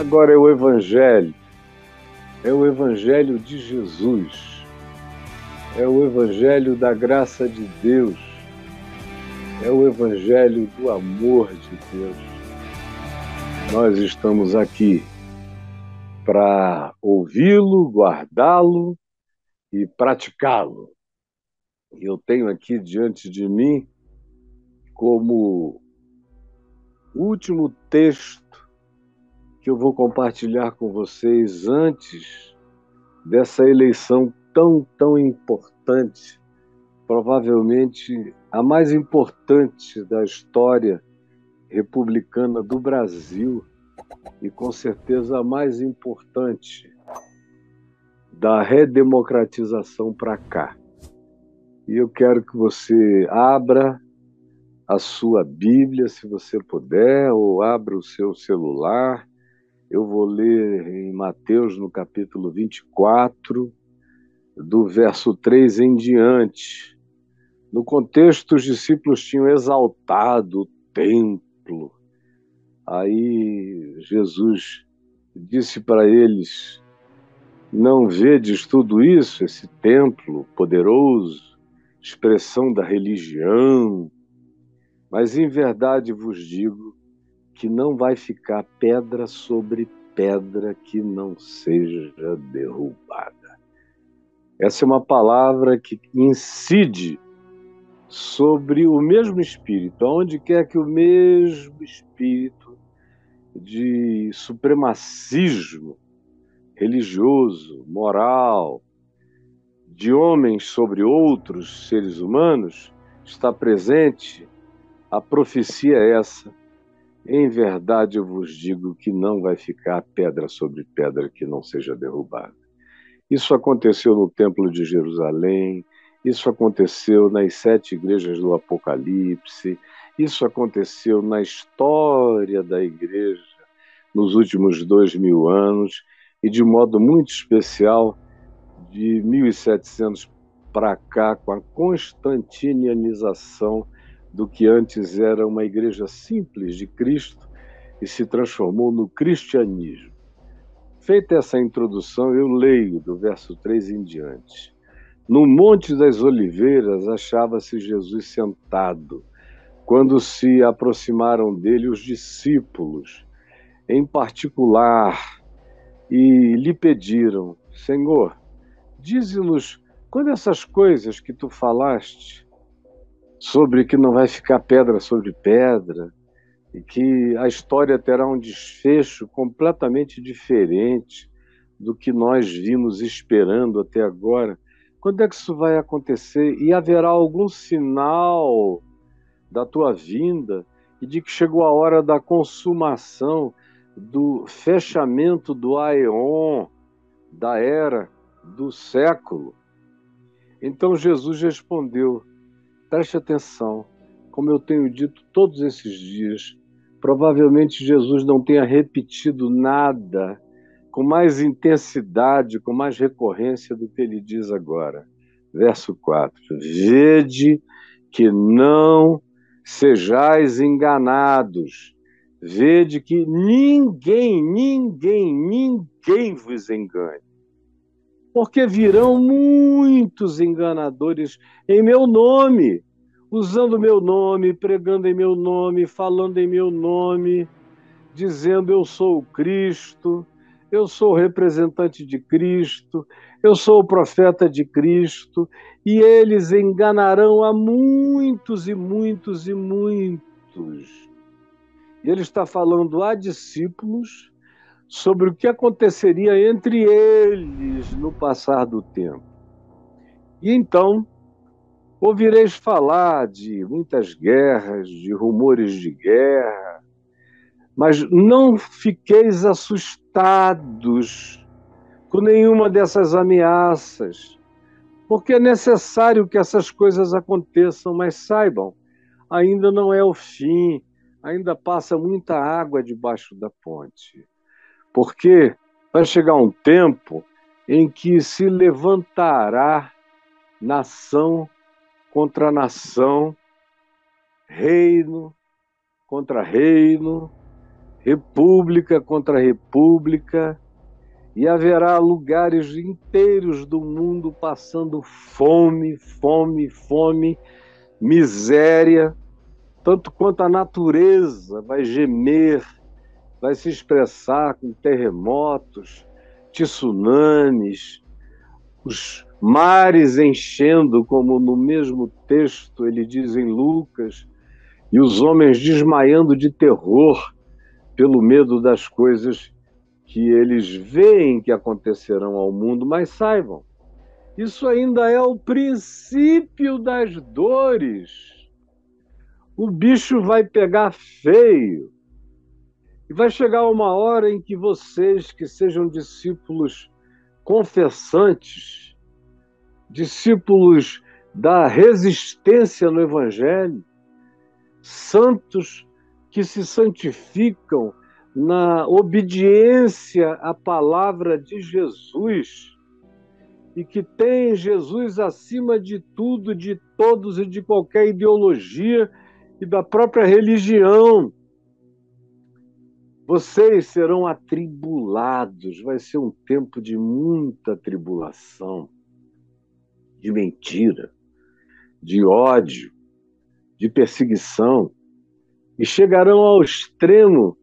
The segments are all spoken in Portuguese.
Agora é o Evangelho, é o Evangelho de Jesus, é o Evangelho da graça de Deus, é o Evangelho do amor de Deus. Nós estamos aqui para ouvi-lo, guardá-lo e praticá-lo. E eu tenho aqui diante de mim, como último texto que eu vou compartilhar com vocês antes dessa eleição tão, tão importante, provavelmente a mais importante da história republicana do Brasil e com certeza a mais importante da redemocratização para cá. E eu quero que você abra a sua Bíblia, se você puder, ou abra o seu celular eu vou ler em Mateus, no capítulo 24, do verso 3 em diante. No contexto, os discípulos tinham exaltado o templo. Aí Jesus disse para eles: Não vedes tudo isso, esse templo poderoso, expressão da religião? Mas em verdade vos digo que não vai ficar pedra sobre pedra que não seja derrubada. Essa é uma palavra que incide sobre o mesmo espírito, aonde quer que o mesmo espírito de supremacismo religioso, moral, de homens sobre outros seres humanos está presente, a profecia é essa em verdade eu vos digo que não vai ficar pedra sobre pedra que não seja derrubada. Isso aconteceu no Templo de Jerusalém, isso aconteceu nas sete igrejas do Apocalipse, isso aconteceu na história da igreja nos últimos dois mil anos e de modo muito especial de 1700 para cá, com a constantinianização do que antes era uma igreja simples de Cristo e se transformou no cristianismo. Feita essa introdução, eu leio do verso 3 em diante. No Monte das Oliveiras achava-se Jesus sentado, quando se aproximaram dele os discípulos, em particular, e lhe pediram: Senhor, dize-nos quando essas coisas que tu falaste sobre que não vai ficar pedra sobre pedra e que a história terá um desfecho completamente diferente do que nós vimos esperando até agora. Quando é que isso vai acontecer? E haverá algum sinal da tua vinda e de que chegou a hora da consumação, do fechamento do Aeon, da era, do século? Então Jesus respondeu: Preste atenção, como eu tenho dito todos esses dias, provavelmente Jesus não tenha repetido nada com mais intensidade, com mais recorrência do que ele diz agora. Verso 4: Vede que não sejais enganados. Vede que ninguém, ninguém, ninguém vos engane porque virão muitos enganadores em meu nome, usando meu nome, pregando em meu nome, falando em meu nome, dizendo eu sou o Cristo, eu sou o representante de Cristo, eu sou o profeta de Cristo, e eles enganarão a muitos e muitos e muitos. E ele está falando a discípulos sobre o que aconteceria entre eles no passar do tempo. E então ouvireis falar de muitas guerras, de rumores de guerra, mas não fiqueis assustados com nenhuma dessas ameaças, porque é necessário que essas coisas aconteçam, mas saibam, ainda não é o fim, ainda passa muita água debaixo da ponte. Porque vai chegar um tempo em que se levantará nação contra nação, reino contra reino, república contra república, e haverá lugares inteiros do mundo passando fome, fome, fome, miséria, tanto quanto a natureza vai gemer, vai se expressar com terremotos, tsunamis, os mares enchendo, como no mesmo texto ele diz em Lucas, e os homens desmaiando de terror pelo medo das coisas que eles veem que acontecerão ao mundo, mas saibam, isso ainda é o princípio das dores. O bicho vai pegar feio. E vai chegar uma hora em que vocês, que sejam discípulos confessantes, discípulos da resistência no Evangelho, santos que se santificam na obediência à palavra de Jesus e que tem Jesus acima de tudo, de todos e de qualquer ideologia e da própria religião. Vocês serão atribulados, vai ser um tempo de muita tribulação, de mentira, de ódio, de perseguição, e chegarão ao extremo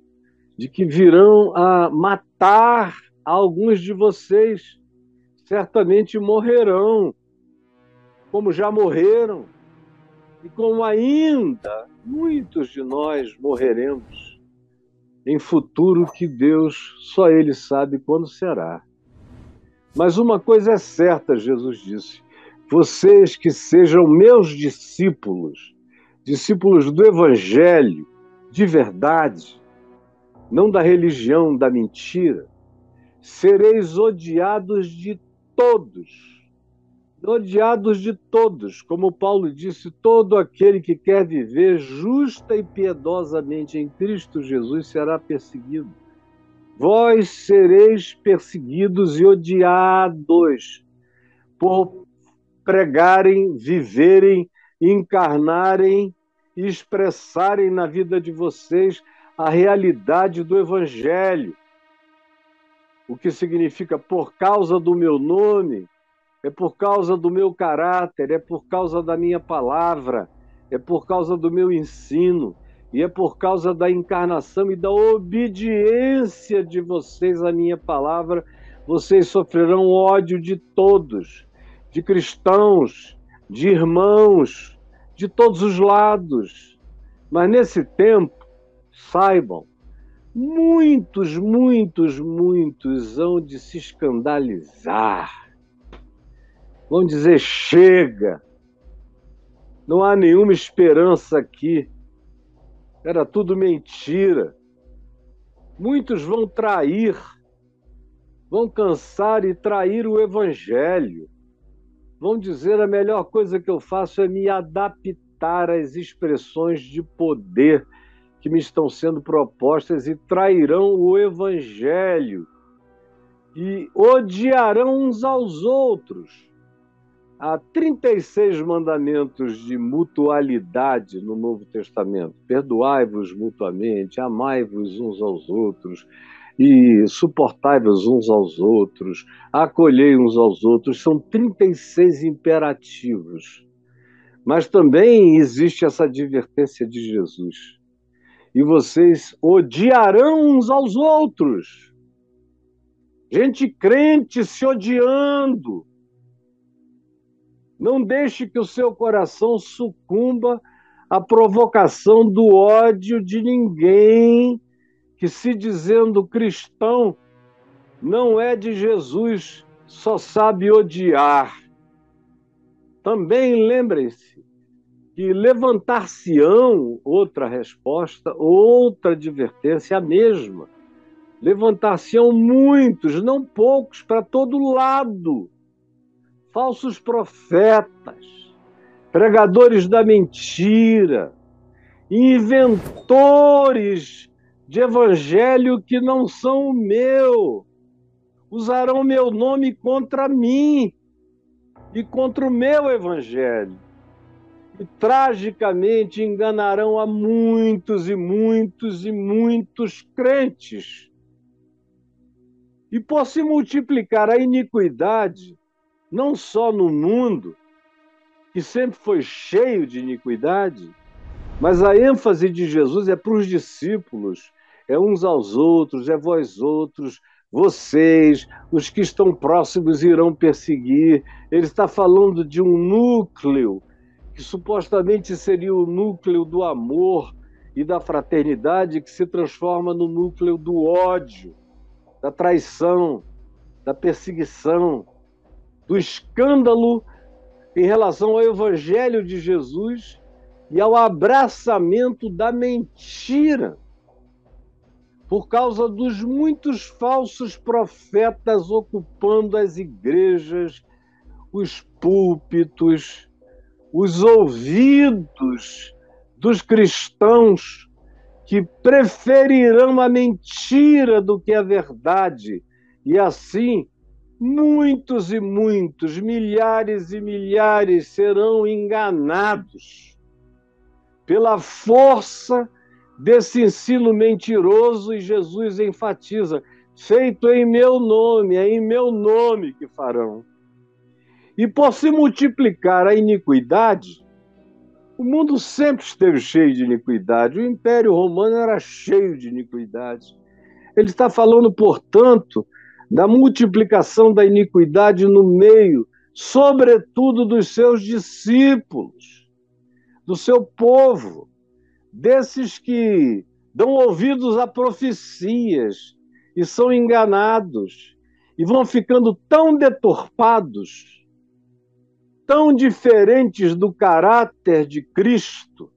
de que virão a matar alguns de vocês. Certamente morrerão, como já morreram, e como ainda muitos de nós morreremos em futuro que Deus só Ele sabe quando será. Mas uma coisa é certa, Jesus disse: vocês que sejam meus discípulos, discípulos do Evangelho, de verdade, não da religião da mentira, sereis odiados de todos. Odiados de todos, como Paulo disse, todo aquele que quer viver justa e piedosamente em Cristo Jesus será perseguido. Vós sereis perseguidos e odiados por pregarem, viverem, encarnarem e expressarem na vida de vocês a realidade do Evangelho. O que significa por causa do meu nome, é por causa do meu caráter, é por causa da minha palavra, é por causa do meu ensino, e é por causa da encarnação e da obediência de vocês à minha palavra, vocês sofrerão ódio de todos, de cristãos, de irmãos, de todos os lados. Mas nesse tempo, saibam, muitos, muitos, muitos hão de se escandalizar. Vão dizer: chega, não há nenhuma esperança aqui, era tudo mentira. Muitos vão trair, vão cansar e trair o Evangelho. Vão dizer: a melhor coisa que eu faço é me adaptar às expressões de poder que me estão sendo propostas e trairão o evangelho e odiarão uns aos outros. Há 36 mandamentos de mutualidade no Novo Testamento. Perdoai-vos mutuamente, amai-vos uns aos outros e suportai-vos uns aos outros, acolhei uns aos outros. São 36 imperativos. Mas também existe essa advertência de Jesus e vocês odiarão uns aos outros. Gente crente se odiando. Não deixe que o seu coração sucumba à provocação do ódio de ninguém que, se dizendo cristão, não é de Jesus, só sabe odiar. Também lembrem-se que levantar-se-ão, outra resposta, outra advertência, a mesma. Levantar-se-ão muitos, não poucos, para todo lado. Falsos profetas, pregadores da mentira, inventores de evangelho que não são o meu. Usarão meu nome contra mim e contra o meu evangelho e tragicamente enganarão a muitos e muitos e muitos crentes. E por se multiplicar a iniquidade, não só no mundo, que sempre foi cheio de iniquidade, mas a ênfase de Jesus é para os discípulos, é uns aos outros, é vós outros, vocês, os que estão próximos irão perseguir. Ele está falando de um núcleo que supostamente seria o núcleo do amor e da fraternidade, que se transforma no núcleo do ódio, da traição, da perseguição, do escândalo em relação ao Evangelho de Jesus e ao abraçamento da mentira, por causa dos muitos falsos profetas ocupando as igrejas, os púlpitos, os ouvidos dos cristãos que preferirão a mentira do que a verdade. E assim muitos e muitos, milhares e milhares serão enganados pela força desse ensino mentiroso, e Jesus enfatiza: feito em meu nome, é em meu nome que farão. E por se multiplicar a iniquidade, o mundo sempre esteve cheio de iniquidade, o Império Romano era cheio de iniquidade. Ele está falando, portanto, da multiplicação da iniquidade no meio, sobretudo dos seus discípulos, do seu povo, desses que dão ouvidos a profecias e são enganados e vão ficando tão deturpados, tão diferentes do caráter de Cristo,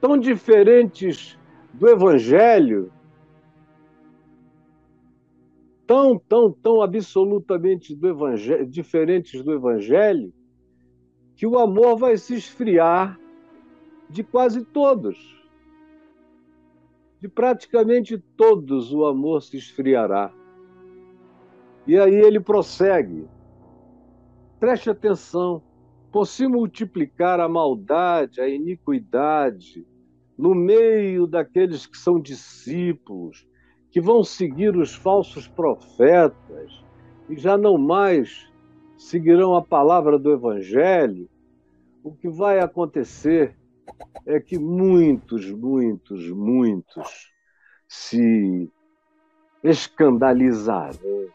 tão diferentes do Evangelho, tão, tão, tão absolutamente do diferentes do Evangelho, que o amor vai se esfriar de quase todos. De praticamente todos o amor se esfriará. E aí ele prossegue. Preste atenção, por se multiplicar a maldade, a iniquidade, no meio daqueles que são discípulos, que vão seguir os falsos profetas e já não mais seguirão a palavra do Evangelho, o que vai acontecer é que muitos, muitos, muitos se escandalizarão.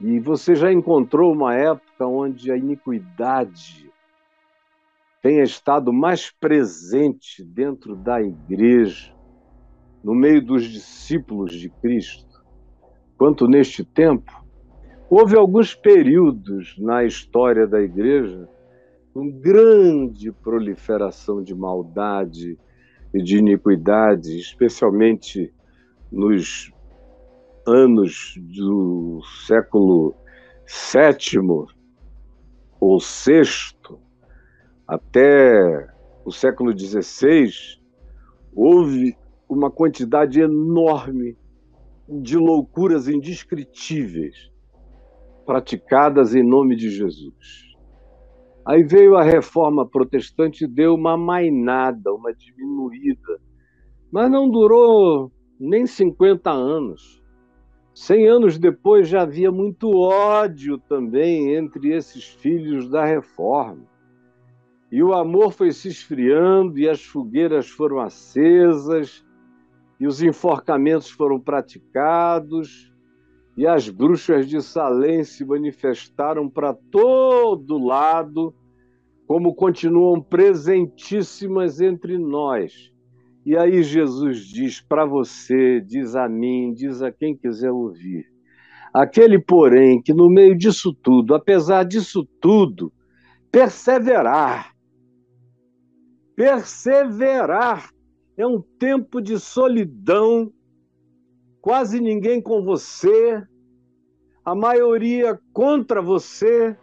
E você já encontrou uma época onde a iniquidade tenha estado mais presente dentro da igreja no meio dos discípulos de Cristo, quanto neste tempo, houve alguns períodos na história da igreja com grande proliferação de maldade e de iniquidade, especialmente nos anos do século sétimo ou sexto até o século XVI, houve uma quantidade enorme de loucuras indescritíveis praticadas em nome de Jesus. Aí veio a reforma protestante e deu uma mainada, uma diminuída, mas não durou nem 50 anos. Cem anos depois já havia muito ódio também entre esses filhos da reforma. E o amor foi se esfriando e as fogueiras foram acesas e os enforcamentos foram praticados, e as bruxas de Salém se manifestaram para todo lado, como continuam presentíssimas entre nós. E aí Jesus diz para você, diz a mim, diz a quem quiser ouvir. Aquele, porém, que no meio disso tudo, apesar disso tudo, perseverar, perseverar é um tempo de solidão, quase ninguém com você, a maioria contra você,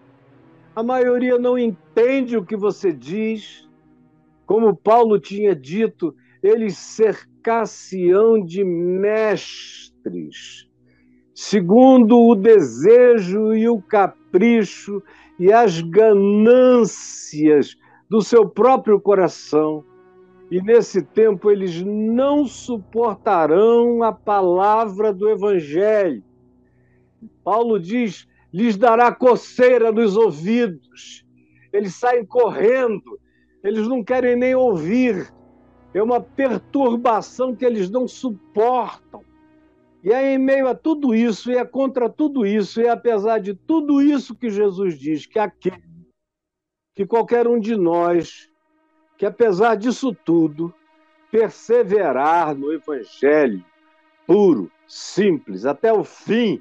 a maioria não entende o que você diz. Como Paulo tinha dito, eles cercar-se-ão de mestres, segundo o desejo e o capricho e as ganâncias do seu próprio coração. E nesse tempo eles não suportarão a palavra do Evangelho. Paulo diz: lhes dará coceira nos ouvidos. Eles saem correndo, eles não querem nem ouvir. É uma perturbação que eles não suportam. E é em meio a tudo isso, e é contra tudo isso, e apesar de tudo isso que Jesus diz, que aquele, que qualquer um de nós, que apesar disso tudo, perseverar no Evangelho puro, simples, até o fim,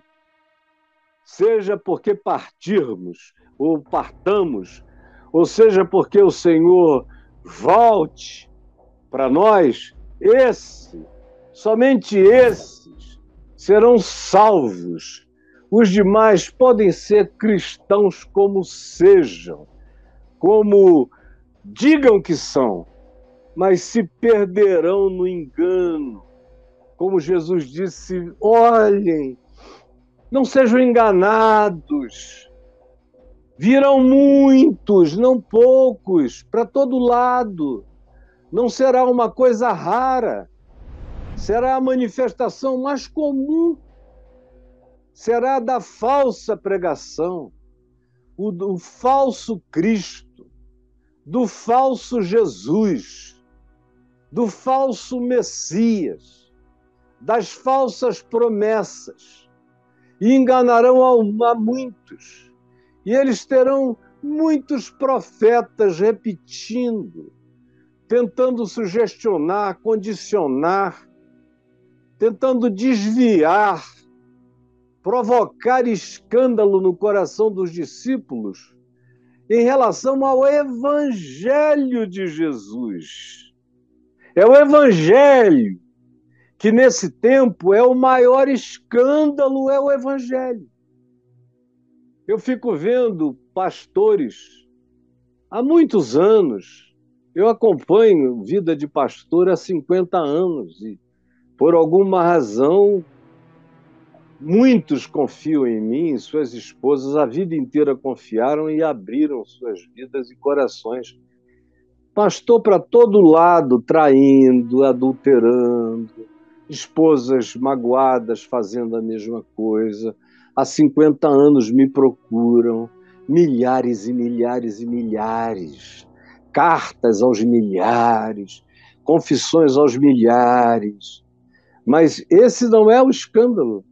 seja porque partirmos ou partamos, ou seja porque o Senhor volte para nós, esse, somente esses, serão salvos. Os demais podem ser cristãos como sejam, como digam que são, mas se perderão no engano. Como Jesus disse: olhem, não sejam enganados. Virão muitos, não poucos, para todo lado. Não será uma coisa rara. Será a manifestação mais comum. Será da falsa pregação, o, do falso Cristo, do falso Jesus, do falso Messias, das falsas promessas e enganarão a, muitos. E eles terão muitos profetas repetindo, tentando sugestionar, condicionar, tentando desviar, provocar escândalo no coração dos discípulos em relação ao Evangelho de Jesus. É o Evangelho que nesse tempo é o maior escândalo é o evangelho. Eu fico vendo pastores há muitos anos. Eu acompanho vida de pastor há 50 anos e por alguma razão muitos confiam em mim, suas esposas a vida inteira confiaram e abriram suas vidas e corações. Pastor para todo lado, traindo, adulterando, esposas magoadas fazendo a mesma coisa. Há 50 anos me procuram, milhares e milhares e milhares, cartas aos milhares, confissões aos milhares. Mas esse não é o escândalo.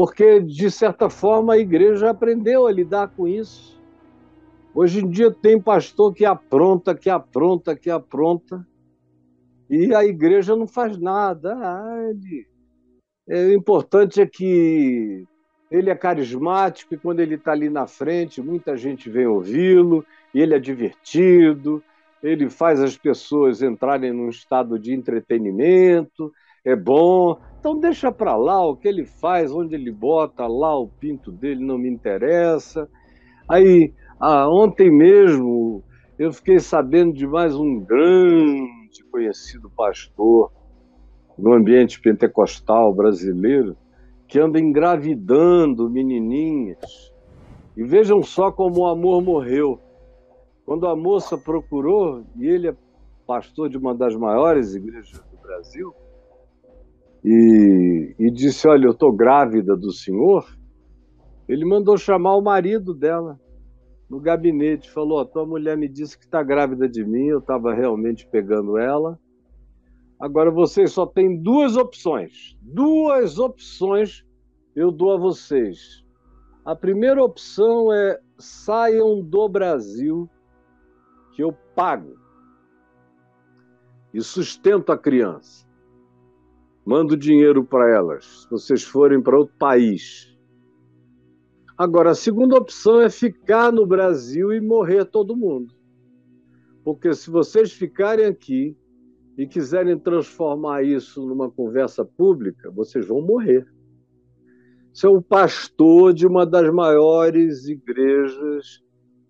Porque, de certa forma, a igreja aprendeu a lidar com isso. Hoje em dia tem pastor que apronta, que apronta, que apronta, e a igreja não faz nada. Ah, ele... é, o importante é que ele é carismático e quando ele está ali na frente, muita gente vem ouvi-lo, e ele é divertido, ele faz as pessoas entrarem num estado de entretenimento, é bom. Então deixa para lá o que ele faz, onde ele bota lá o pinto dele, não me interessa. Aí, ah, ontem mesmo, eu fiquei sabendo de mais um grande conhecido pastor no ambiente pentecostal brasileiro que anda engravidando menininhas. E vejam só como o amor morreu. Quando a moça procurou, e ele é pastor de uma das maiores igrejas do Brasil, e, e disse: Olha, eu estou grávida do senhor. Ele mandou chamar o marido dela no gabinete, falou: a tua mulher me disse que está grávida de mim, eu estava realmente pegando ela. Agora vocês só têm duas opções. Duas opções eu dou a vocês. A primeira opção é saiam do Brasil, que eu pago e sustento a criança. Mando dinheiro para elas. Se vocês forem para outro país, Agora, a segunda opção é ficar no Brasil e morrer todo mundo. Porque se vocês ficarem aqui e quiserem transformar isso numa conversa pública, vocês vão morrer. Você é o pastor de uma das maiores igrejas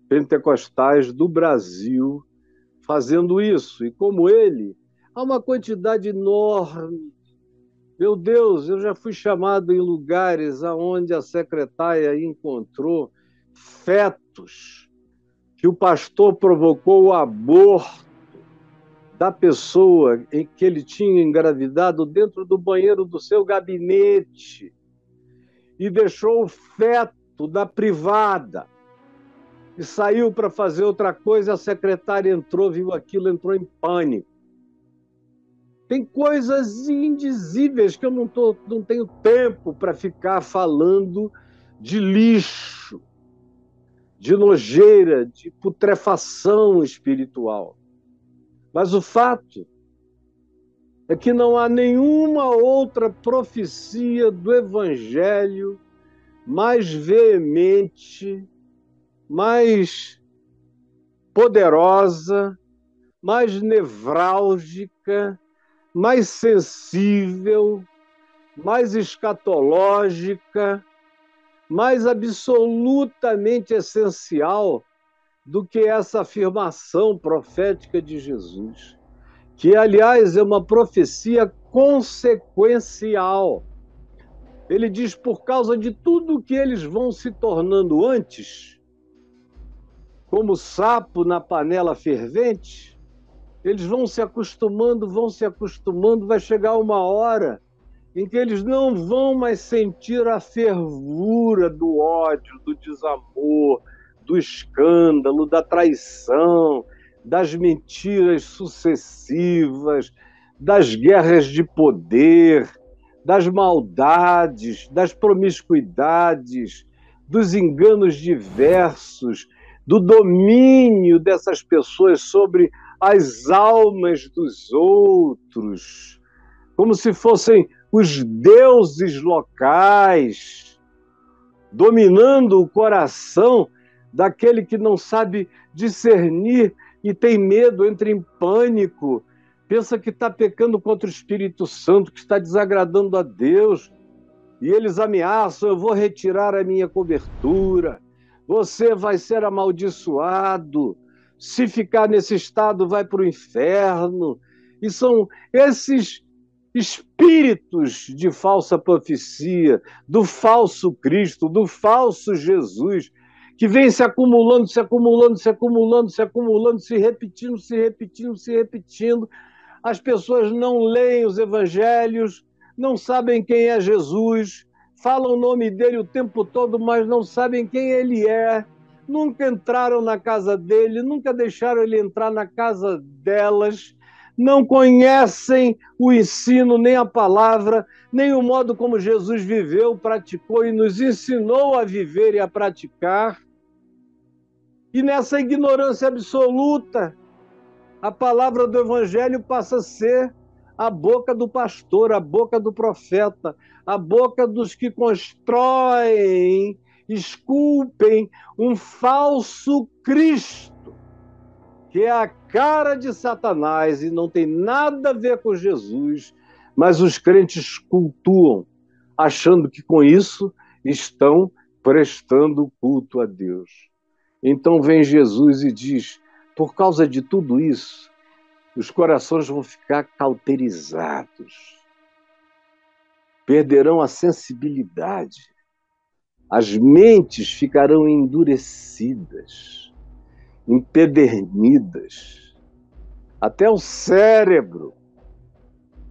pentecostais do Brasil fazendo isso. E como ele, há uma quantidade enorme meu Deus, eu já fui chamado em lugares aonde a secretária encontrou fetos que o pastor provocou o aborto da pessoa em que ele tinha engravidado dentro do banheiro do seu gabinete e deixou o feto da privada e saiu para fazer outra coisa, a secretária entrou, viu aquilo, entrou em pânico. Tem coisas indizíveis que eu não, tô, não tenho tempo para ficar falando de lixo, de nojeira, de putrefação espiritual. Mas o fato é que não há nenhuma outra profecia do Evangelho mais veemente, mais poderosa, mais nevrálgica, mais sensível, mais escatológica, mais absolutamente essencial do que essa afirmação profética de Jesus, que, aliás, é uma profecia consequencial. Ele diz: por causa de tudo que eles vão se tornando antes, como sapo na panela fervente, eles vão se acostumando, vão se acostumando, vai chegar uma hora em que eles não vão mais sentir a fervura do ódio, do desamor, do escândalo, da traição, das mentiras sucessivas, das guerras de poder, das maldades, das promiscuidades, dos enganos diversos, do domínio dessas pessoas sobre as almas dos outros, como se fossem os deuses locais, dominando o coração daquele que não sabe discernir e tem medo, entra em pânico, pensa que está pecando contra o Espírito Santo, que está desagradando a Deus, e eles ameaçam: eu vou retirar a minha cobertura, você vai ser amaldiçoado, se ficar nesse estado, vai para o inferno. E são esses espíritos de falsa profecia, do falso Cristo, do falso Jesus, que vem se acumulando, se acumulando, se acumulando, se acumulando, se repetindo, se repetindo, se repetindo. As pessoas não leem os evangelhos, não sabem quem é Jesus, falam o nome dele o tempo todo, mas não sabem quem ele é. Nunca entraram na casa dele, nunca deixaram ele entrar na casa delas não conhecem o ensino, nem a palavra, nem o modo como Jesus viveu, praticou e nos ensinou a viver e a praticar. E nessa ignorância absoluta, a palavra do Evangelho passa a ser a boca do pastor, a boca do profeta, a boca dos que constroem, esculpem um falso Cristo, que é a cara de Satanás e não tem nada a ver com Jesus, mas os crentes cultuam, achando que com isso estão prestando culto a Deus. Então vem Jesus e diz: por causa de tudo isso, os corações vão ficar cauterizados, perderão a sensibilidade, as mentes ficarão endurecidas, empedernidas, até o cérebro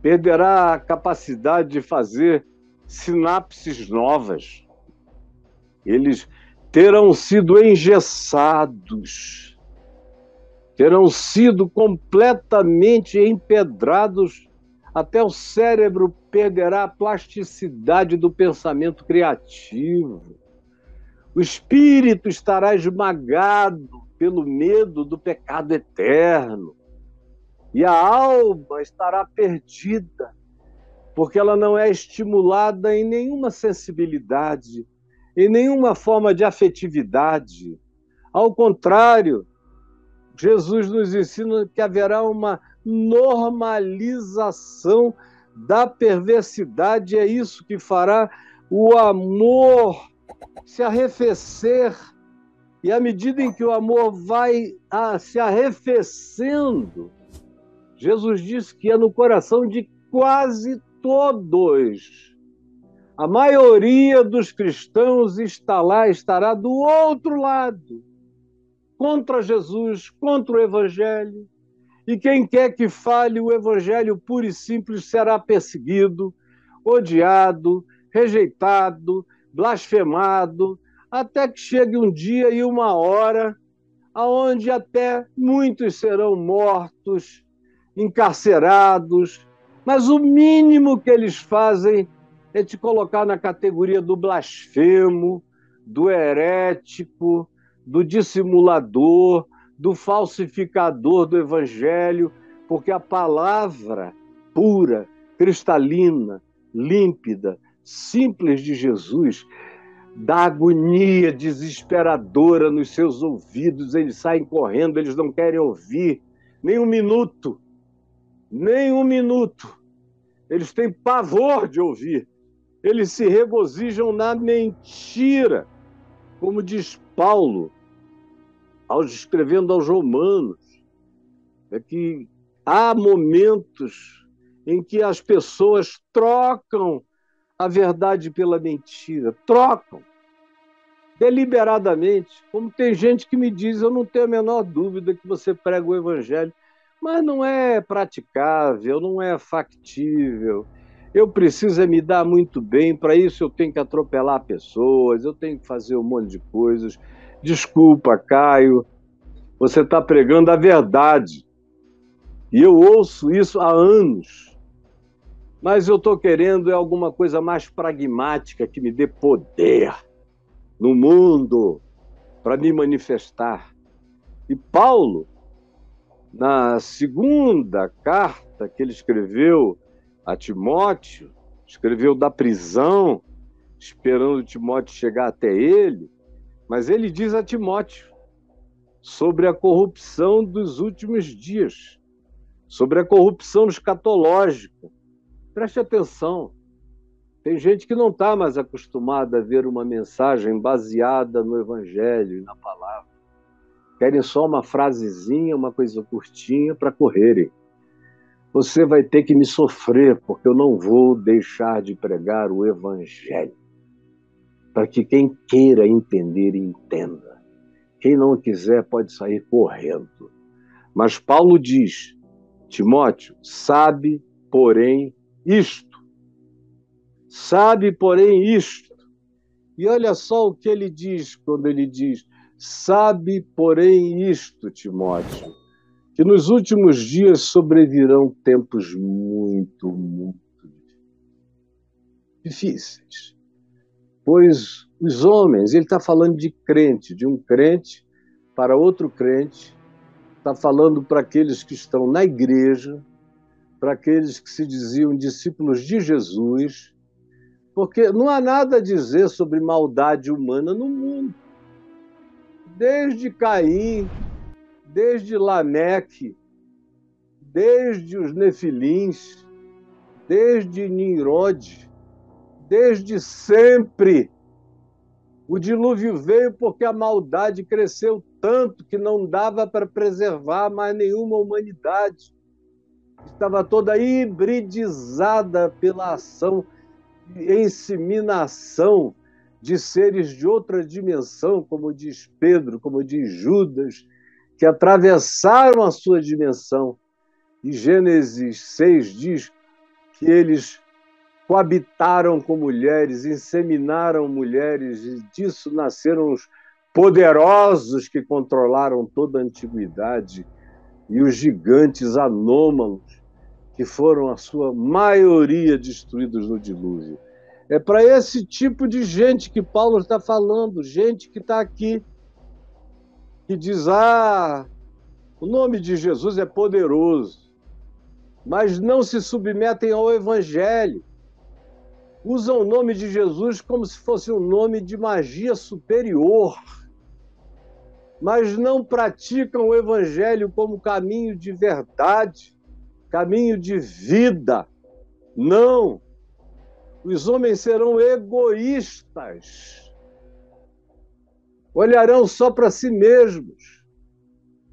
perderá a capacidade de fazer sinapses novas. Eles terão sido engessados, terão sido completamente empedrados, até o cérebro perderá a plasticidade do pensamento criativo. O espírito estará esmagado pelo medo do pecado eterno. E a alma estará perdida, porque ela não é estimulada em nenhuma sensibilidade em nenhuma forma de afetividade. Ao contrário, Jesus nos ensina que haverá uma normalização da perversidade, é isso que fará o amor se arrefecer. E à medida em que o amor vai ah, se arrefecendo, Jesus disse que é no coração de quase todos a maioria dos cristãos está lá, estará do outro lado, contra Jesus, contra o Evangelho. E quem quer que fale o Evangelho puro e simples será perseguido, odiado, rejeitado, blasfemado, até que chegue um dia e uma hora aonde até muitos serão mortos, encarcerados, mas o mínimo que eles fazem é te colocar na categoria do blasfemo, do herético, do dissimulador, do falsificador do evangelho, porque a palavra pura, cristalina, límpida, simples de Jesus dá agonia desesperadora nos seus ouvidos, eles saem correndo, eles não querem ouvir nem um minuto, nem um minuto. Eles têm pavor de ouvir, eles se regozijam na mentira, como diz Paulo, ao escrevendo aos Romanos, é que há momentos em que as pessoas trocam a verdade pela mentira. Trocam deliberadamente. Como tem gente que me diz, eu não tenho a menor dúvida que você prega o evangelho, mas não é praticável, não é factível. Eu preciso é me dar muito bem, para isso eu tenho que atropelar pessoas, eu tenho que fazer um monte de coisas. Desculpa, Caio, você está pregando a verdade. E eu ouço isso há anos mas eu estou querendo é alguma coisa mais pragmática que me dê poder no mundo para me manifestar. E Paulo, na segunda carta que ele escreveu a Timóteo, escreveu da prisão, esperando Timóteo chegar até ele, mas ele diz a Timóteo sobre a corrupção dos últimos dias, sobre a corrupção escatológica Preste atenção. Tem gente que não está mais acostumada a ver uma mensagem baseada no Evangelho e na palavra. Querem só uma frasezinha, uma coisa curtinha para correrem. Você vai ter que me sofrer, porque eu não vou deixar de pregar o Evangelho. Para que quem queira entender, entenda. Quem não quiser pode sair correndo. Mas Paulo diz: Timóteo, sabe, porém, isto. Sabe, porém, isto. E olha só o que ele diz quando ele diz: Sabe, porém, isto, Timóteo, que nos últimos dias sobrevirão tempos muito, muito difíceis. Pois os homens, ele está falando de crente, de um crente para outro crente, está falando para aqueles que estão na igreja, para aqueles que se diziam discípulos de Jesus, porque não há nada a dizer sobre maldade humana no mundo. Desde Caim, desde Lameque, desde os Nefilins, desde Nimrod, desde sempre. O dilúvio veio porque a maldade cresceu tanto que não dava para preservar mais nenhuma humanidade estava toda hibridizada pela ação e inseminação de seres de outra dimensão, como diz Pedro, como diz Judas, que atravessaram a sua dimensão. E Gênesis 6 diz que eles coabitaram com mulheres, inseminaram mulheres, e disso nasceram os poderosos que controlaram toda a antiguidade e os gigantes anômalos, que foram a sua maioria destruídos no dilúvio. É para esse tipo de gente que Paulo está falando, gente que está aqui, que diz: ah, o nome de Jesus é poderoso, mas não se submetem ao Evangelho. Usam o nome de Jesus como se fosse um nome de magia superior mas não praticam o Evangelho como caminho de verdade, caminho de vida. Não! Os homens serão egoístas, olharão só para si mesmos,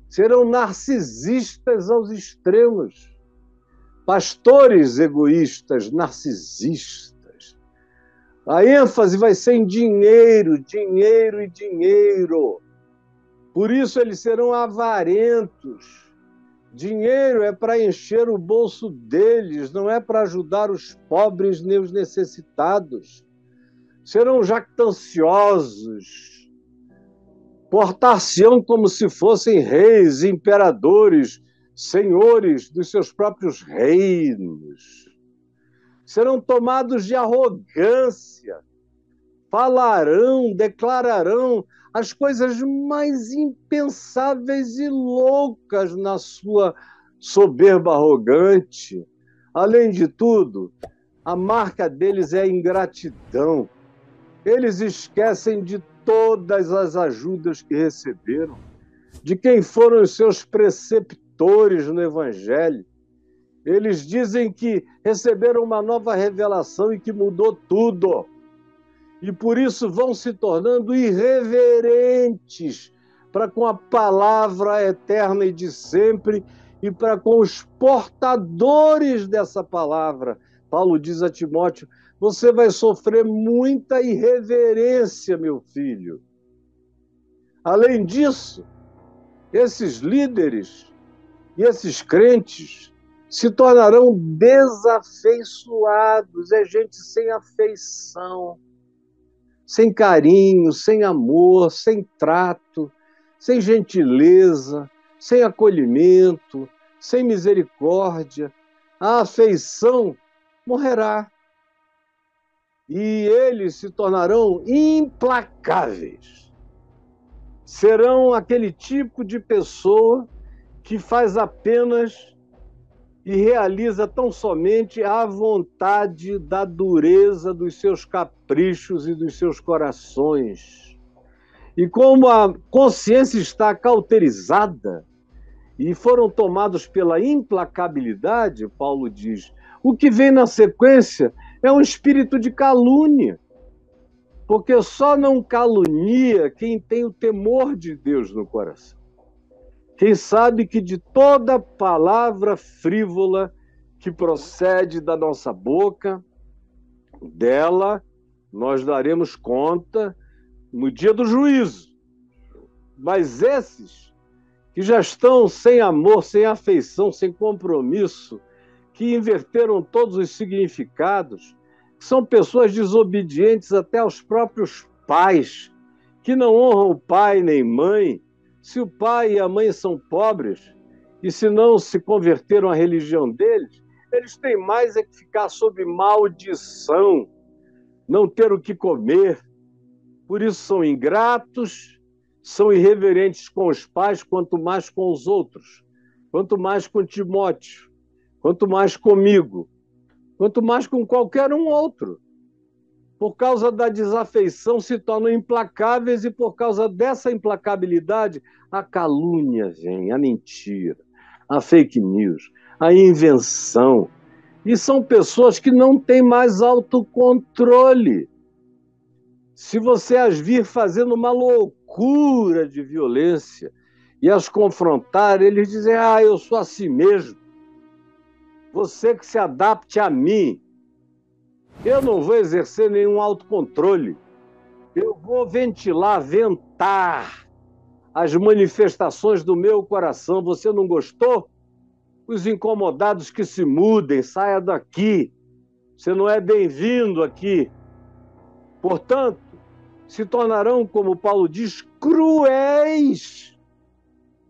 serão narcisistas aos extremos, pastores egoístas, narcisistas. A ênfase vai ser em dinheiro, dinheiro e dinheiro Por isso eles serão avarentos. Dinheiro é para encher o bolso deles, não é para ajudar os pobres nem os necessitados. Serão jactanciosos, portar-se-ão como se fossem reis, imperadores, senhores dos seus próprios reinos. Serão tomados de arrogância, falarão, declararão as coisas mais impensáveis e loucas na sua soberba arrogante. Além de tudo, a marca deles é a ingratidão. Eles esquecem de todas as ajudas que receberam, de quem foram os seus preceptores no Evangelho. Eles dizem que receberam uma nova revelação e que mudou tudo e por isso vão se tornando irreverentes para com a palavra eterna e de sempre e para com os portadores dessa palavra. Paulo diz a Timóteo: você vai sofrer muita irreverência, meu filho. Além disso, esses líderes e esses crentes se tornarão desafeiçoados, é gente sem afeição sem carinho, sem amor, sem trato, sem gentileza, sem acolhimento, sem misericórdia, a afeição morrerá. E eles se tornarão implacáveis. Serão aquele tipo de pessoa que faz apenas e realiza tão somente a vontade da dureza dos seus caprichos e dos seus corações. E como a consciência está cauterizada e foram tomados pela implacabilidade, Paulo diz, o que vem na sequência é um espírito de calúnia. Porque só não calunia quem tem o temor de Deus no coração. Quem sabe que de toda palavra frívola que procede da nossa boca, dela nós daremos conta no dia do juízo. Mas esses que já estão sem amor, sem afeição, sem compromisso, que inverteram todos os significados, são pessoas desobedientes até aos próprios pais, que não honram pai nem mãe, se o pai e a mãe são pobres e se não se converteram à religião deles, eles têm mais é que ficar sob maldição, não ter o que comer. Por isso são ingratos, são irreverentes com os pais, quanto mais com os outros, quanto mais com Timóteo, quanto mais comigo, quanto mais com qualquer um outro por causa da desafeição, se tornam implacáveis e por causa dessa implacabilidade, a calúnia vem, a mentira, a fake news, a invenção. E são pessoas que não têm mais autocontrole. Se você as vir fazendo uma loucura de violência e as confrontar, eles dizem: Ah, eu sou assim mesmo. Você que se adapte a mim. Eu não vou exercer nenhum autocontrole. Eu vou ventilar, ventar as manifestações do meu coração. Você não gostou? Os incomodados que se mudem, saia daqui. Você não é bem-vindo aqui. Portanto, se tornarão, como Paulo diz, cruéis,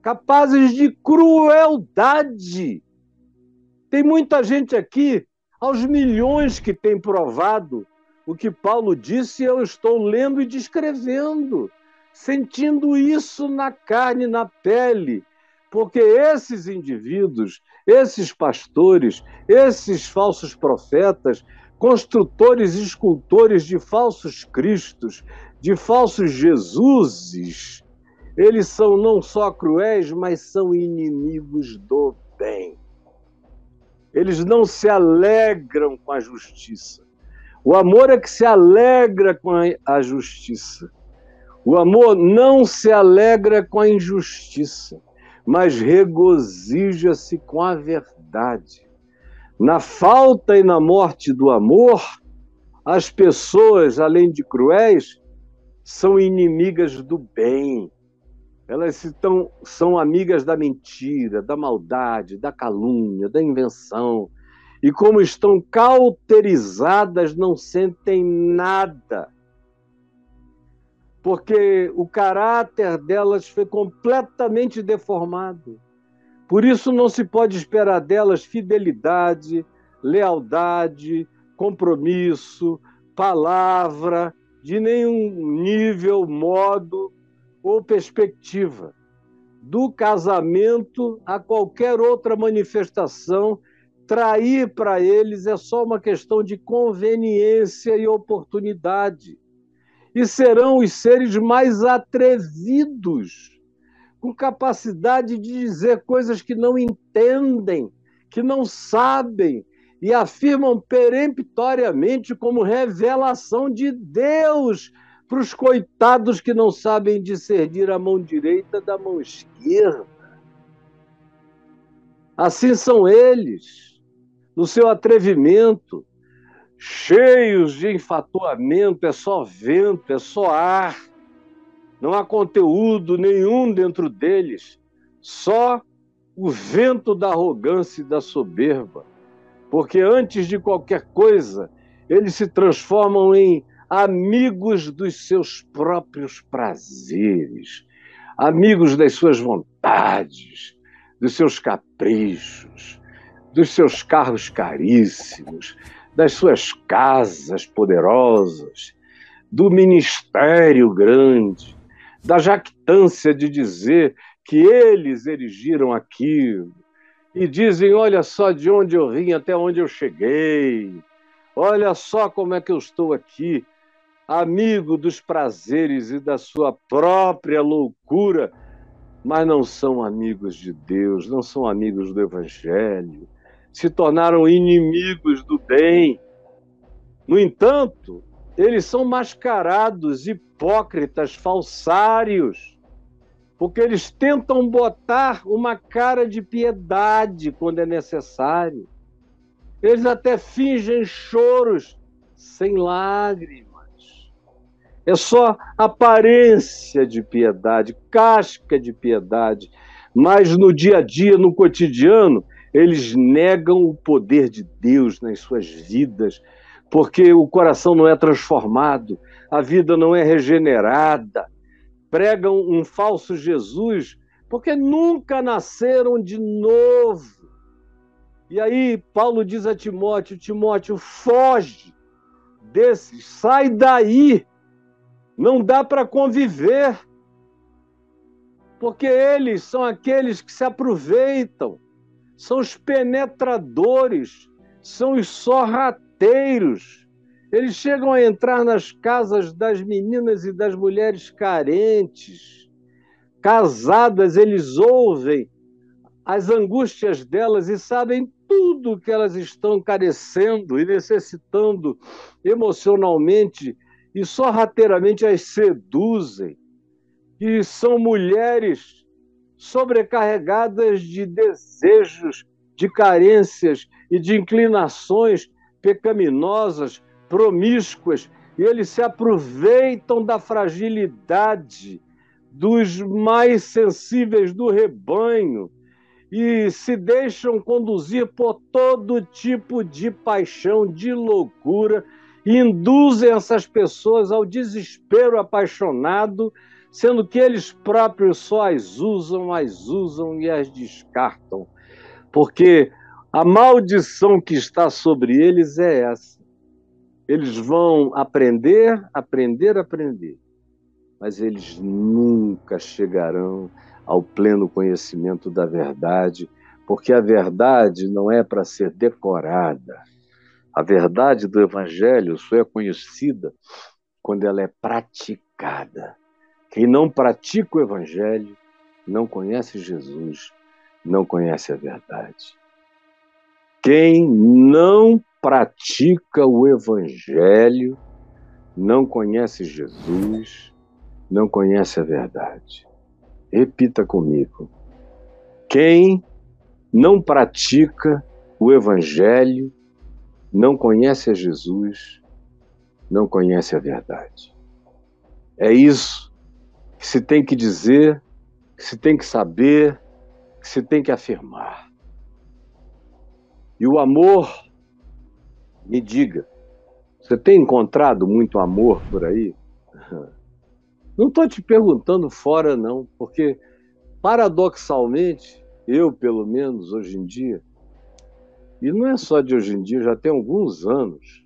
capazes de crueldade. Tem muita gente aqui aos milhões que têm provado o que Paulo disse, eu estou lendo e descrevendo, sentindo isso na carne, na pele, porque esses indivíduos, esses pastores, esses falsos profetas, construtores e escultores de falsos cristos, de falsos Jesuses, eles são não só cruéis, mas são inimigos do bem. Eles não se alegram com a justiça. O amor é que se alegra com a justiça. O amor não se alegra com a injustiça, mas regozija-se com a verdade. Na falta e na morte do amor, as pessoas, além de cruéis, são inimigas do bem. Elas estão, são amigas da mentira, da maldade, da calúnia, da invenção. E como estão cauterizadas, não sentem nada. Porque o caráter delas foi completamente deformado. Por isso não se pode esperar delas fidelidade, lealdade, compromisso, palavra, de nenhum nível, modo ou perspectiva. Do casamento a qualquer outra manifestação, trair para eles é só uma questão de conveniência e oportunidade. E serão os seres mais atrevidos, com capacidade de dizer coisas que não entendem, que não sabem, e afirmam peremptoriamente como revelação de Deus para os coitados que não sabem discernir a mão direita da mão esquerda. Assim são eles, no seu atrevimento, cheios de enfatuamento, é só vento, é só ar, não há conteúdo nenhum dentro deles, só o vento da arrogância e da soberba porque antes de qualquer coisa, eles se transformam em amigos dos seus próprios prazeres, amigos das suas vontades, dos seus caprichos, dos seus carros caríssimos, das suas casas poderosas, do ministério grande, da jactância de dizer que eles erigiram aquilo, e dizem: Olha só de onde eu vim, até onde eu cheguei, olha só como é que eu estou aqui, amigo dos prazeres e da sua própria loucura, mas não são amigos de Deus, não são amigos do Evangelho, se tornaram inimigos do bem. No entanto, eles são mascarados, hipócritas, falsários porque eles tentam botar uma cara de piedade quando é necessário. Eles até fingem choros sem lágrimas. É só aparência de piedade, casca de piedade, mas no dia a dia, no cotidiano, eles negam o poder de Deus nas suas vidas, porque o coração não é transformado, a vida não é regenerada pregam um falso Jesus porque nunca nasceram de novo. E aí Paulo diz a Timóteo: Timóteo, foge desses, sai daí. Não dá para conviver. Porque eles são aqueles que se aproveitam, são os penetradores, são os sorrateiros. Eles chegam a entrar nas casas das meninas e das mulheres carentes, casadas, eles ouvem as angústias delas e sabem tudo que elas estão carecendo e necessitando emocionalmente e só rateiramente as seduzem. E são mulheres sobrecarregadas de desejos, de carências e de inclinações pecaminosas promíscuas, e eles se aproveitam da fragilidade dos mais sensíveis do rebanho e se deixam conduzir por todo tipo de paixão, de loucura, induzem essas pessoas ao desespero apaixonado, sendo que eles próprios só as usam, as usam e as descartam. Porque a maldição que está sobre eles é essa eles vão aprender, aprender, aprender, mas eles nunca chegarão ao pleno conhecimento da verdade, porque a verdade não é para ser decorada. A verdade do Evangelho só é conhecida quando ela é praticada. Quem não pratica o Evangelho não conhece Jesus, não conhece a verdade. Quem não pratica o Evangelho, não conhece Jesus, não conhece a verdade. Repita comigo. Quem não pratica o Evangelho, não conhece a Jesus, não conhece a verdade. É isso que se tem que dizer que se tem que saber, que se tem que afirmar. E o amor, me diga, você tem encontrado muito amor por aí? Não estou te perguntando fora, não, porque paradoxalmente, eu, pelo menos hoje em dia, e não é só de hoje em dia, já tem alguns anos,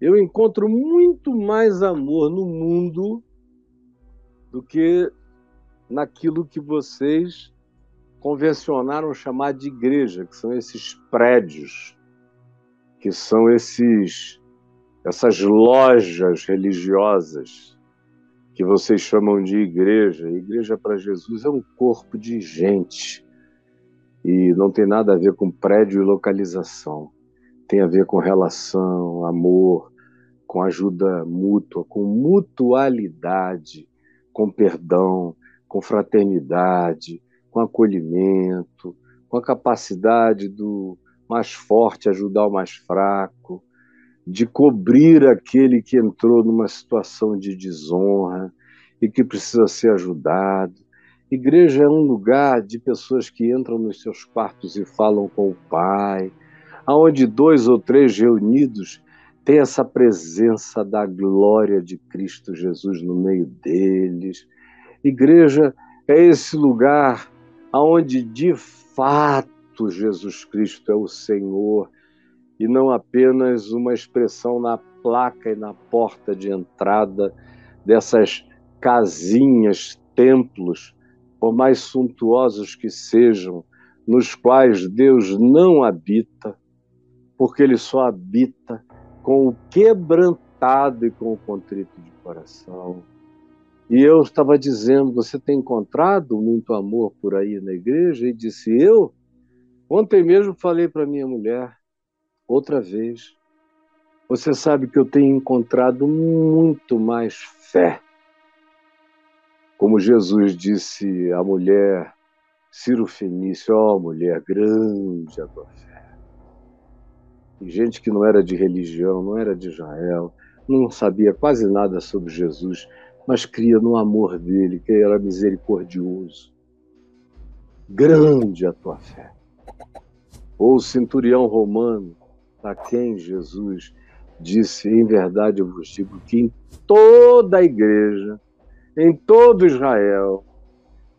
eu encontro muito mais amor no mundo do que naquilo que vocês convencionaram chamar de igreja, que são esses prédios, que são esses essas lojas religiosas que vocês chamam de igreja. igreja para Jesus é um corpo de gente e não tem nada a ver com prédio e localização. Tem a ver com relação, amor, com ajuda mútua, com mutualidade, com perdão, com fraternidade, com acolhimento, com a capacidade do mais forte ajudar o mais fraco, de cobrir aquele que entrou numa situação de desonra e que precisa ser ajudado. Igreja é um lugar de pessoas que entram nos seus quartos e falam com o Pai, aonde dois ou três reunidos têm essa presença da glória de Cristo Jesus no meio deles. Igreja é esse lugar aonde de fato Jesus Cristo é o Senhor e não apenas uma expressão na placa e na porta de entrada dessas casinhas, templos, por mais suntuosos que sejam, nos quais Deus não habita, porque Ele só habita com o quebrantado e com o contrito de coração. E eu estava dizendo: você tem encontrado muito amor por aí na igreja? E disse: eu? Ontem mesmo falei para minha mulher, outra vez, você sabe que eu tenho encontrado muito mais fé. Como Jesus disse à mulher, Ciro Fenício, ó oh, mulher, grande a tua fé. E gente que não era de religião, não era de Israel, não sabia quase nada sobre Jesus, mas cria no amor dele, que era misericordioso. Grande a tua fé. Ou o centurião romano, a quem Jesus disse: Em verdade eu vos digo que em toda a igreja, em todo Israel,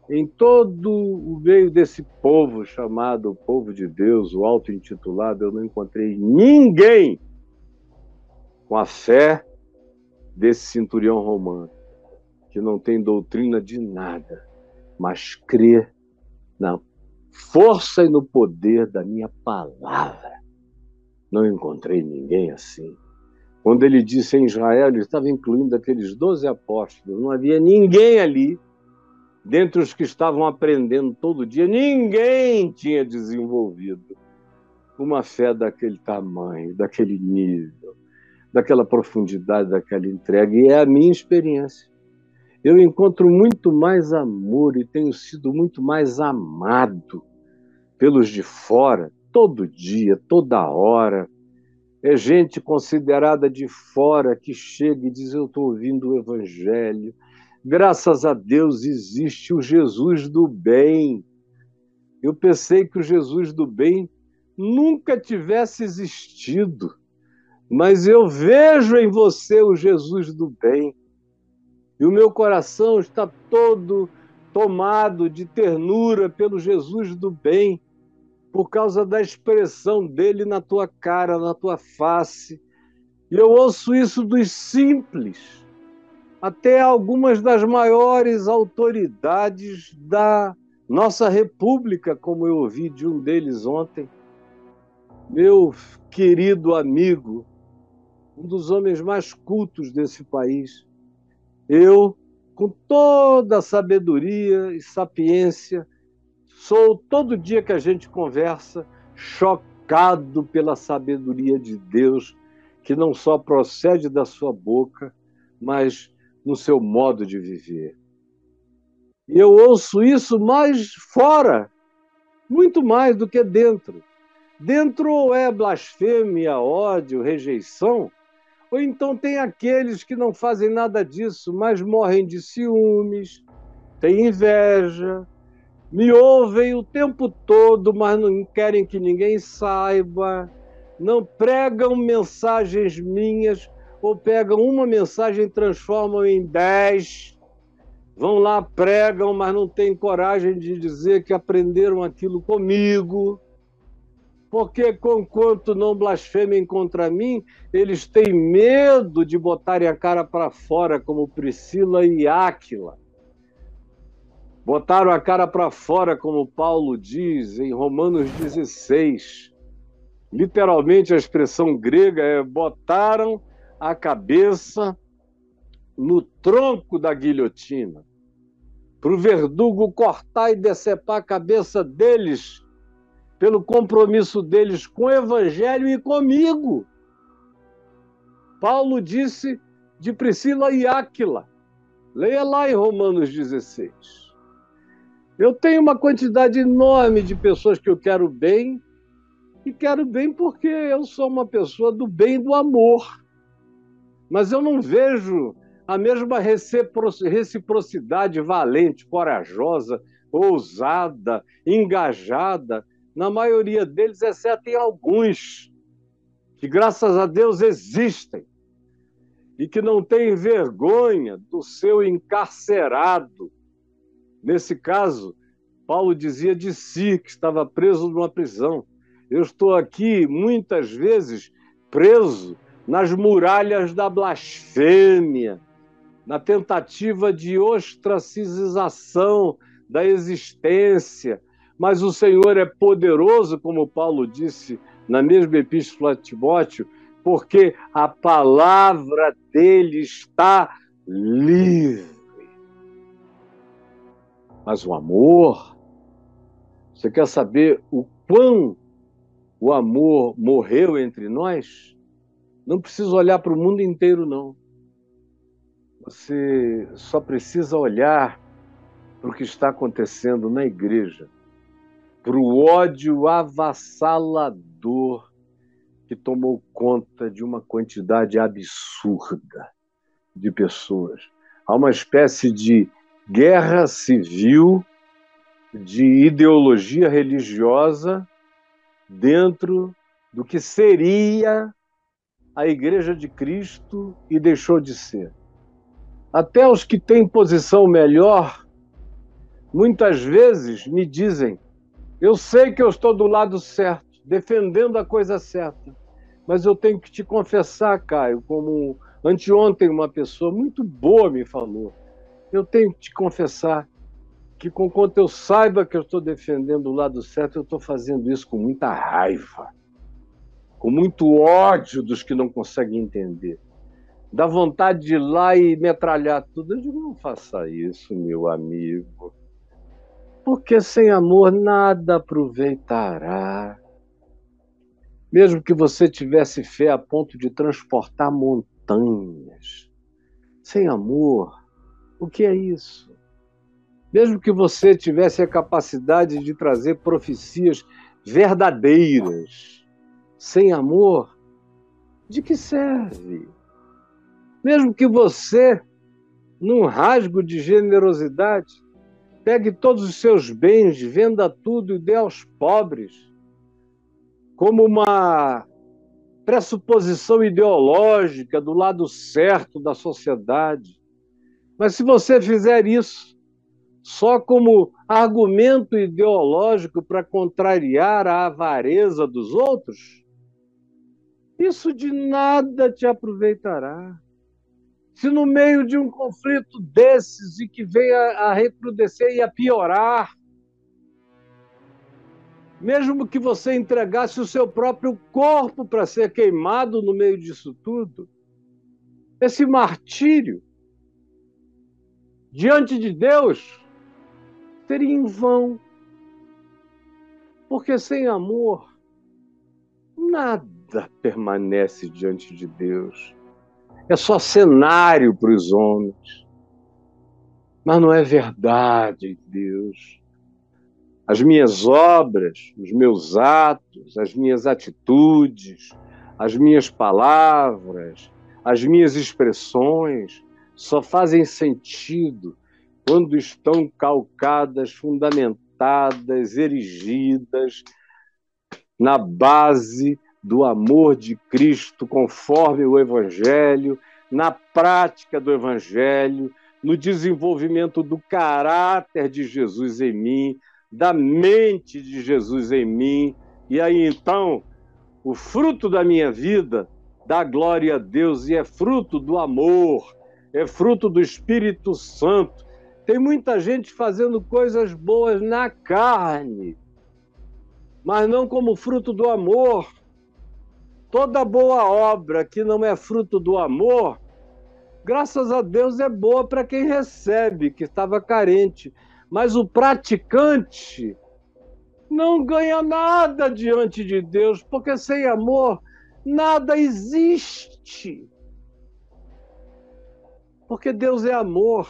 em todo o meio desse povo chamado povo de Deus, o auto-intitulado, eu não encontrei ninguém com a fé desse centurião romano que não tem doutrina de nada, mas crê na força e no poder da minha palavra. Não encontrei ninguém assim. Quando ele disse em Israel, ele estava incluindo aqueles doze apóstolos, não havia ninguém ali, dentre os que estavam aprendendo todo dia, ninguém tinha desenvolvido uma fé daquele tamanho, daquele nível, daquela profundidade, daquela entrega. E é a minha experiência eu encontro muito mais amor e tenho sido muito mais amado pelos de fora, todo dia, toda hora. É gente considerada de fora que chega e diz: Eu estou ouvindo o Evangelho. Graças a Deus existe o Jesus do bem. Eu pensei que o Jesus do bem nunca tivesse existido, mas eu vejo em você o Jesus do bem. E o meu coração está todo tomado de ternura pelo Jesus do bem, por causa da expressão dele na tua cara, na tua face. E eu ouço isso dos simples, até algumas das maiores autoridades da nossa república, como eu ouvi de um deles ontem. Meu querido amigo, um dos homens mais cultos desse país, eu, com toda a sabedoria e sapiência, sou todo dia que a gente conversa chocado pela sabedoria de Deus, que não só procede da sua boca, mas no seu modo de viver. E eu ouço isso mais fora, muito mais do que dentro. Dentro é blasfêmia, ódio, rejeição, ou então tem aqueles que não fazem nada disso, mas morrem de ciúmes, têm inveja, me ouvem o tempo todo, mas não querem que ninguém saiba, não pregam mensagens minhas, ou pegam uma mensagem e transformam em dez. Vão lá, pregam, mas não têm coragem de dizer que aprenderam aquilo comigo. Porque, conquanto não blasfemem contra mim, eles têm medo de botarem a cara para fora, como Priscila e Áquila. Botaram a cara para fora, como Paulo diz em Romanos 16. Literalmente, a expressão grega é botaram a cabeça no tronco da guilhotina, para o verdugo cortar e decepar a cabeça deles pelo compromisso deles com o Evangelho e comigo. Paulo disse de Priscila e Áquila. Leia lá em Romanos 16. Eu tenho uma quantidade enorme de pessoas que eu quero bem, e quero bem porque eu sou uma pessoa do bem do amor. Mas eu não vejo a mesma reciprocidade valente, corajosa, ousada, engajada na maioria deles, exceto em alguns, que graças a Deus existem e que não têm vergonha do seu encarcerado. Nesse caso, Paulo dizia de si que estava preso numa prisão. Eu estou aqui muitas vezes preso nas muralhas da blasfêmia, na tentativa de ostracização da existência, mas o Senhor é poderoso, como Paulo disse na mesma epístola a Timóteo, porque a palavra dele está livre. Mas o amor, você quer saber o quão o amor morreu entre nós? Não precisa olhar para o mundo inteiro, não. Você só precisa olhar para o que está acontecendo na igreja para o ódio avassalador que tomou conta de uma quantidade absurda de pessoas. Há uma espécie de guerra civil de ideologia religiosa dentro do que seria a Igreja de Cristo e deixou de ser. Até os que têm posição melhor, muitas vezes me dizem: eu sei que eu estou do lado certo, defendendo a coisa certa, mas eu tenho que te confessar, Caio, como anteontem uma pessoa muito boa me falou, eu tenho que te confessar que, com quanto eu saiba que eu estou defendendo o lado certo, eu estou fazendo isso com muita raiva, com muito ódio dos que não conseguem entender. Dá vontade de ir lá e metralhar tudo. Eu digo, não faça isso, meu amigo porque sem amor nada aproveitará. Mesmo que você tivesse fé a ponto de transportar montanhas, sem amor, o que é isso? Mesmo que você tivesse a capacidade de trazer profecias verdadeiras, sem amor, de que serve? Mesmo que você, num rasgo de generosidade, Pegue todos os seus bens, venda tudo e dê aos pobres, como uma pressuposição ideológica do lado certo da sociedade. Mas se você fizer isso só como argumento ideológico para contrariar a avareza dos outros, isso de nada te aproveitará. Se no meio de um conflito desses e que venha a recrudescer e a piorar, mesmo que você entregasse o seu próprio corpo para ser queimado no meio disso tudo, esse martírio diante de Deus seria em vão. Porque sem amor, nada permanece diante de Deus é só cenário para os homens. Mas não é verdade, Deus. As minhas obras, os meus atos, as minhas atitudes, as minhas palavras, as minhas expressões só fazem sentido quando estão calcadas, fundamentadas erigidas na base do amor de Cristo, conforme o Evangelho, na prática do Evangelho, no desenvolvimento do caráter de Jesus em mim, da mente de Jesus em mim, e aí então o fruto da minha vida dá glória a Deus e é fruto do amor, é fruto do Espírito Santo. Tem muita gente fazendo coisas boas na carne, mas não como fruto do amor. Toda boa obra que não é fruto do amor, graças a Deus é boa para quem recebe, que estava carente. Mas o praticante não ganha nada diante de Deus, porque sem amor nada existe. Porque Deus é amor.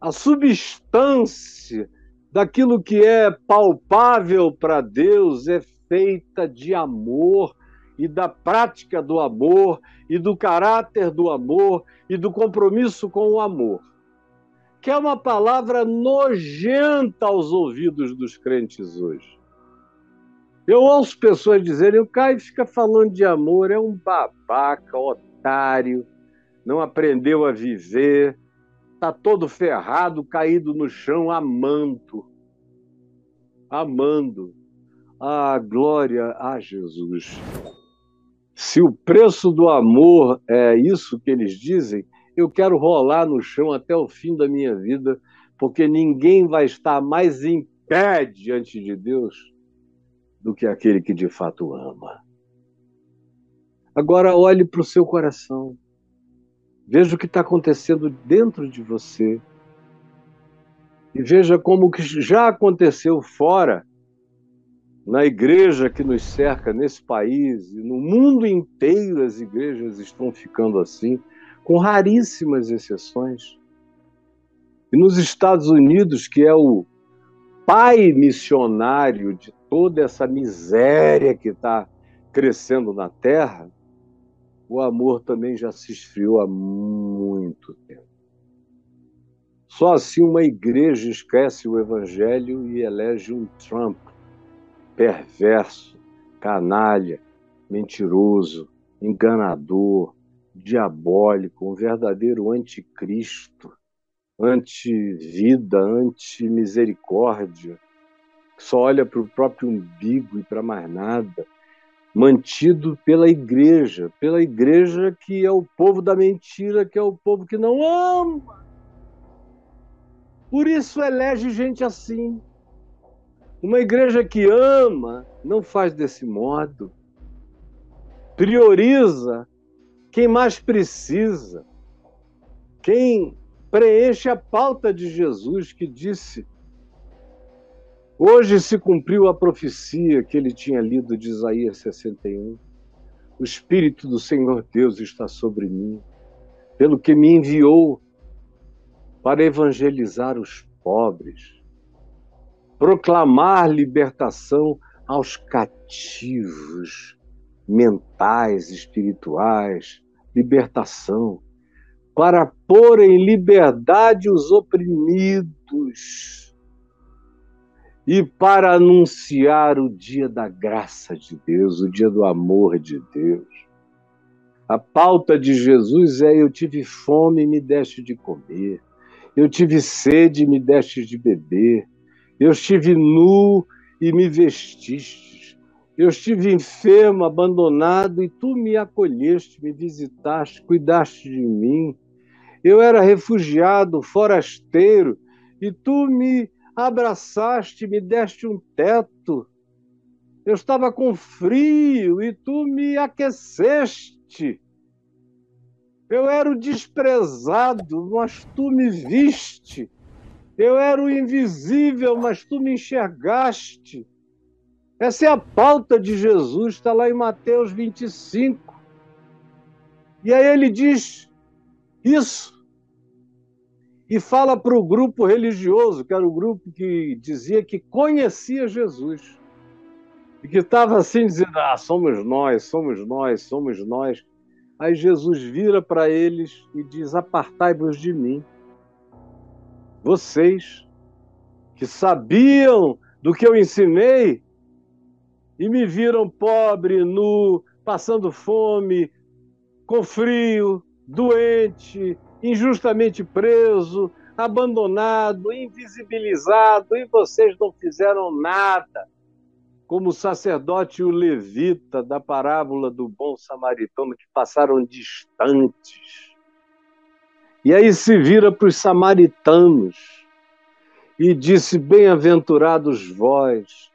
A substância daquilo que é palpável para Deus é feita de amor e da prática do amor e do caráter do amor e do compromisso com o amor. Que é uma palavra nojenta aos ouvidos dos crentes hoje. Eu ouço pessoas dizerem: o Caio fica falando de amor, é um babaca, otário, não aprendeu a viver, está todo ferrado, caído no chão, amando. Amando. A glória a Jesus. Se o preço do amor é isso que eles dizem, eu quero rolar no chão até o fim da minha vida, porque ninguém vai estar mais em pé diante de Deus do que aquele que de fato ama. Agora olhe para o seu coração. Veja o que está acontecendo dentro de você. E veja como que já aconteceu fora na igreja que nos cerca nesse país e no mundo inteiro as igrejas estão ficando assim, com raríssimas exceções. E nos Estados Unidos, que é o pai missionário de toda essa miséria que está crescendo na Terra, o amor também já se esfriou há muito tempo. Só assim uma igreja esquece o evangelho e elege um Trump perverso, canalha, mentiroso, enganador, diabólico, um verdadeiro anticristo, anti-vida, anti-misericórdia, que só olha para o próprio umbigo e para mais nada, mantido pela igreja, pela igreja que é o povo da mentira, que é o povo que não ama. Por isso elege gente assim, uma igreja que ama não faz desse modo. Prioriza quem mais precisa. Quem preenche a pauta de Jesus que disse: Hoje se cumpriu a profecia que ele tinha lido de Isaías 61. O Espírito do Senhor Deus está sobre mim, pelo que me enviou para evangelizar os pobres, proclamar libertação aos cativos mentais, espirituais, libertação, para pôr em liberdade os oprimidos e para anunciar o dia da graça de Deus, o dia do amor de Deus. A pauta de Jesus é: eu tive fome e me deste de comer, eu tive sede e me deste de beber. Eu estive nu e me vestistes. Eu estive enfermo, abandonado, e tu me acolheste, me visitaste, cuidaste de mim. Eu era refugiado, forasteiro, e tu me abraçaste, me deste um teto. Eu estava com frio e tu me aqueceste. Eu era o desprezado, mas tu me viste. Eu era o invisível, mas tu me enxergaste. Essa é a pauta de Jesus, está lá em Mateus 25. E aí ele diz isso. E fala para o grupo religioso, que era o grupo que dizia que conhecia Jesus. E que estava assim dizendo: Ah, somos nós, somos nós, somos nós. Aí Jesus vira para eles e diz: Apartai-vos de mim vocês que sabiam do que eu ensinei e me viram pobre, nu, passando fome, com frio, doente, injustamente preso, abandonado, invisibilizado, e vocês não fizeram nada. Como o sacerdote e o levita da parábola do bom samaritano, que passaram distantes. E aí se vira para os samaritanos e disse: Bem-aventurados vós,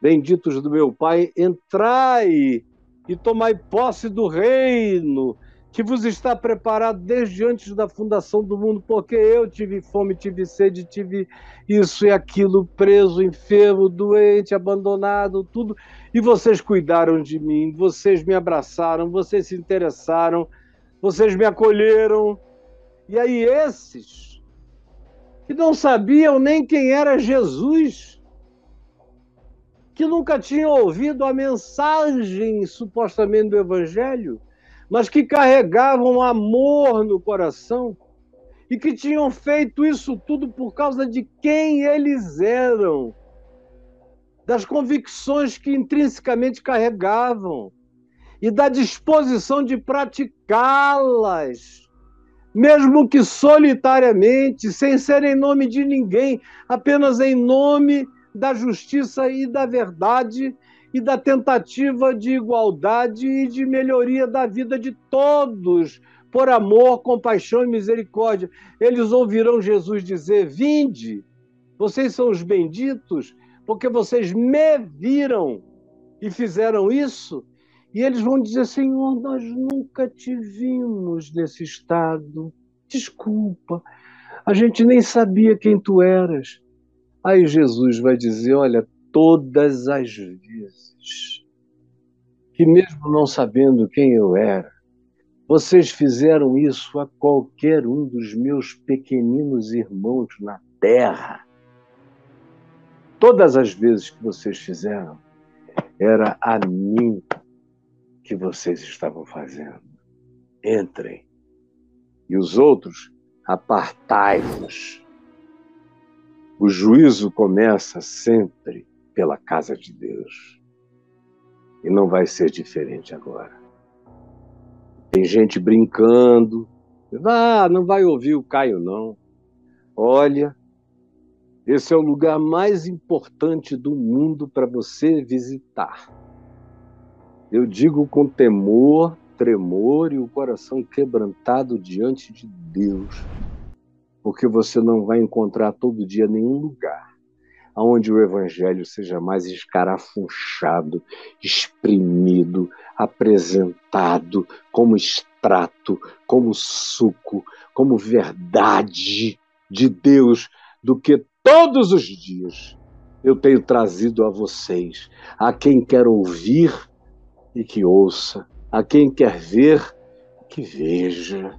benditos do meu Pai, entrai e tomai posse do reino que vos está preparado desde antes da fundação do mundo, porque eu tive fome, tive sede, tive isso e aquilo, preso, enfermo, doente, abandonado, tudo, e vocês cuidaram de mim, vocês me abraçaram, vocês se interessaram, vocês me acolheram. E aí esses que não sabiam nem quem era Jesus, que nunca tinham ouvido a mensagem supostamente do evangelho, mas que carregavam amor no coração e que tinham feito isso tudo por causa de quem eles eram, das convicções que intrinsecamente carregavam e da disposição de praticá-las, mesmo que solitariamente, sem ser em nome de ninguém, apenas em nome da justiça e da verdade e da tentativa de igualdade e de melhoria da vida de todos, por amor, compaixão e misericórdia. Eles ouvirão Jesus dizer: Vinde, vocês são os benditos, porque vocês me viram e fizeram isso. E eles vão dizer: Senhor, nós nunca te vimos nesse estado. Desculpa, a gente nem sabia quem tu eras. Aí Jesus vai dizer: Olha, todas as vezes que, mesmo não sabendo quem eu era, vocês fizeram isso a qualquer um dos meus pequeninos irmãos na terra. Todas as vezes que vocês fizeram, era a mim que vocês estavam fazendo. Entrem. E os outros, apartai-vos. O juízo começa sempre pela casa de Deus. E não vai ser diferente agora. Tem gente brincando. Ah, não vai ouvir o Caio, não. Olha, esse é o lugar mais importante do mundo para você visitar. Eu digo com temor, tremor e o coração quebrantado diante de Deus, porque você não vai encontrar todo dia nenhum lugar onde o evangelho seja mais escarafunchado, exprimido, apresentado como extrato, como suco, como verdade de Deus, do que todos os dias eu tenho trazido a vocês, a quem quer ouvir e que ouça, a quem quer ver que veja,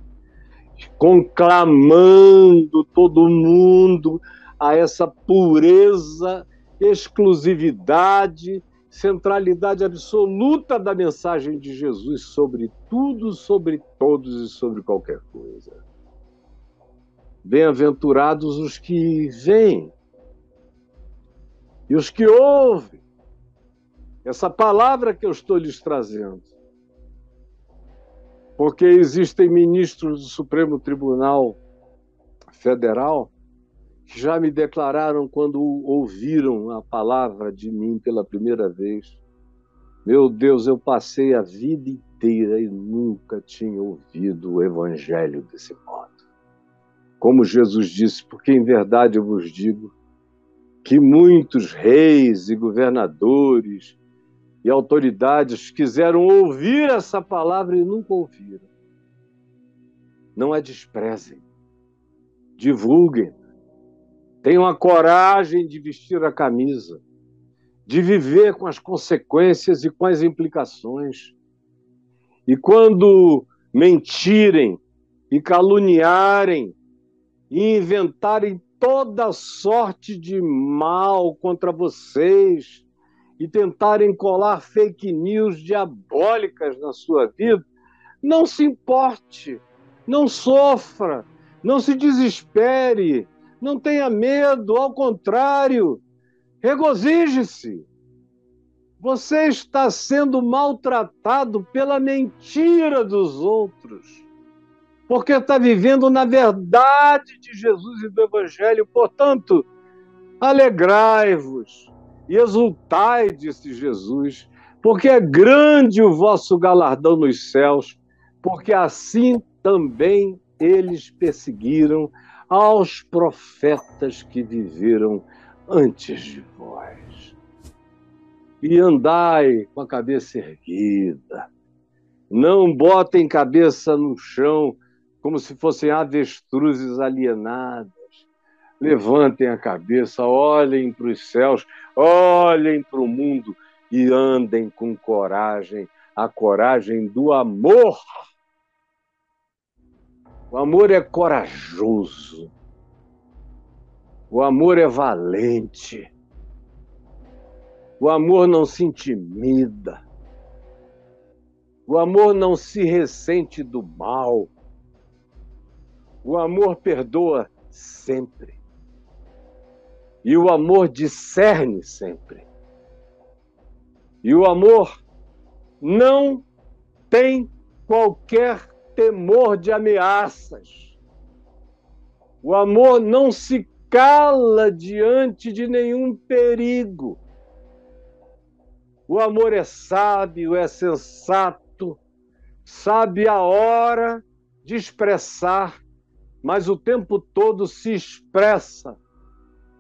conclamando todo mundo a essa pureza, exclusividade, centralidade absoluta da mensagem de Jesus sobre tudo, sobre todos e sobre qualquer coisa. Bem-aventurados os que veem e os que ouvem essa palavra que eu estou lhes trazendo. Porque existem ministros do Supremo Tribunal Federal já me declararam quando ouviram a palavra de mim pela primeira vez. Meu Deus, eu passei a vida inteira e nunca tinha ouvido o evangelho desse modo. Como Jesus disse, porque em verdade eu vos digo que muitos reis e governadores e autoridades quiseram ouvir essa palavra e nunca ouviram. Não a desprezem, divulguem, Tenham a coragem de vestir a camisa, de viver com as consequências e com as implicações. E quando mentirem e caluniarem e inventarem toda sorte de mal contra vocês e tentarem colar fake news diabólicas na sua vida, não se importe, não sofra, não se desespere, Não tenha medo, ao contrário, regozije-se. Você está sendo maltratado pela mentira dos outros, porque está vivendo na verdade de Jesus e do Evangelho. Portanto, alegrai-vos e exultai, disse Jesus, porque é grande o vosso galardão nos céus, porque assim também eles perseguiram aos profetas que viveram antes de vós. E andai com a cabeça erguida. Não botem cabeça no chão como se fossem avestruzes alienadas. Levantem a cabeça, olhem para os céus, olhem para o mundo e andem com coragem, a coragem do amor. O amor é corajoso. O amor é valente. O amor não se intimida. O amor não se ressente do mal. O amor perdoa sempre. E o amor discerne sempre. E o amor não tem qualquer temor de ameaças. O amor não se cala diante de nenhum perigo. O amor é sábio, é sensato, sabe a hora de expressar, mas o tempo todo se expressa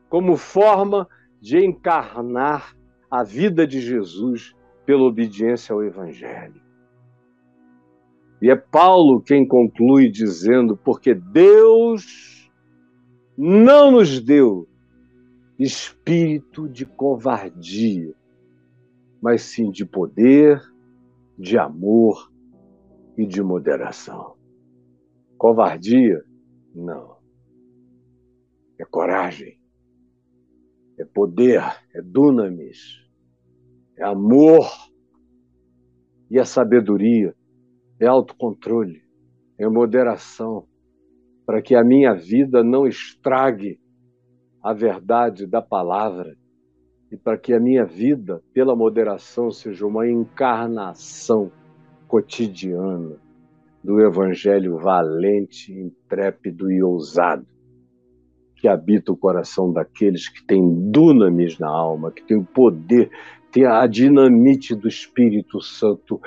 como forma de encarnar a vida de Jesus pela obediência ao Evangelho. E é Paulo quem conclui dizendo: porque Deus não nos deu espírito de covardia, mas sim de poder, de amor e de moderação. Covardia? Não. É coragem, é poder, é dunamis, é amor e a sabedoria, é autocontrole, é moderação, para que a minha vida não estrague a verdade da palavra e para que a minha vida, pela moderação, seja uma encarnação cotidiana do Evangelho valente, intrépido e ousado, que habita o coração daqueles que têm dunamis na alma, que têm o poder ter a dinamite do Espírito Santo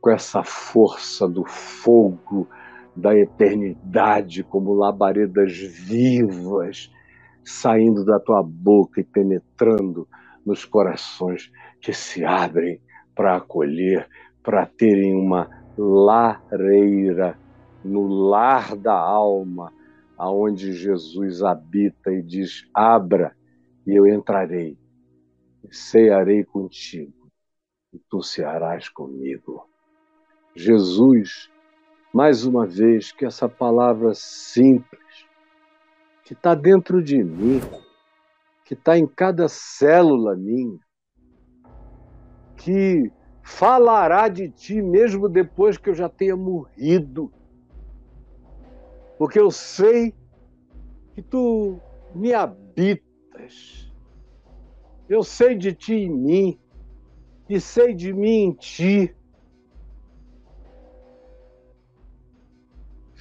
com essa força do fogo da eternidade, como labaredas vivas saindo da tua boca e penetrando nos corações que se abrem para acolher, para terem uma lareira no lar da alma, aonde Jesus habita e diz: abra e eu entrarei cearei contigo, e tu cearás comigo. Jesus, mais uma vez, que essa palavra simples, que está dentro de mim, que está em cada célula minha, que falará de ti mesmo depois que eu já tenha morrido. Porque eu sei que tu me habitas eu sei de ti em mim, e sei de mim em ti.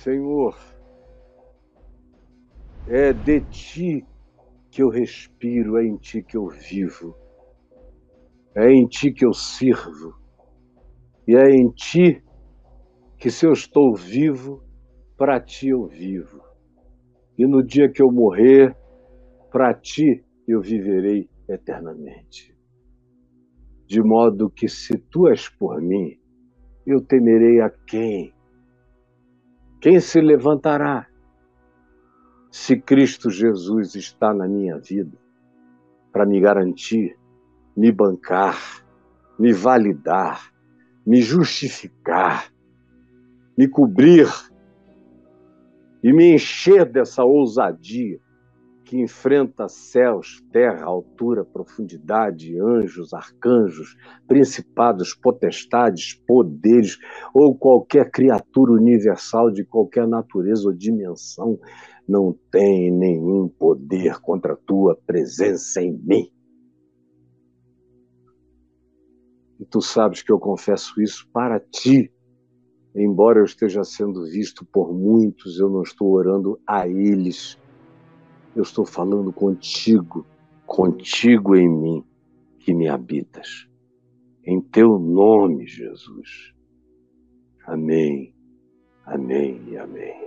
Senhor, é de ti que eu respiro, é em ti que eu vivo, é em ti que eu sirvo, e é em ti que, se eu estou vivo, para ti eu vivo. E no dia que eu morrer, para ti eu viverei eternamente. De modo que, se tu és por mim, eu temerei a quem? Quem se levantará? Se Cristo Jesus está na minha vida, para me garantir, me bancar, me validar, me justificar, me cobrir e me encher dessa ousadia que enfrenta céus, terra, altura, profundidade, anjos, arcanjos, principados, potestades, poderes, ou qualquer criatura universal de qualquer natureza ou dimensão, não tem nenhum poder contra a tua presença em mim. E tu sabes que eu confesso isso para ti. Embora eu esteja sendo visto por muitos, eu não estou orando a eles. Eu estou falando contigo, contigo em mim, que me habitas. Em teu nome, Jesus. Amém, amém e amém.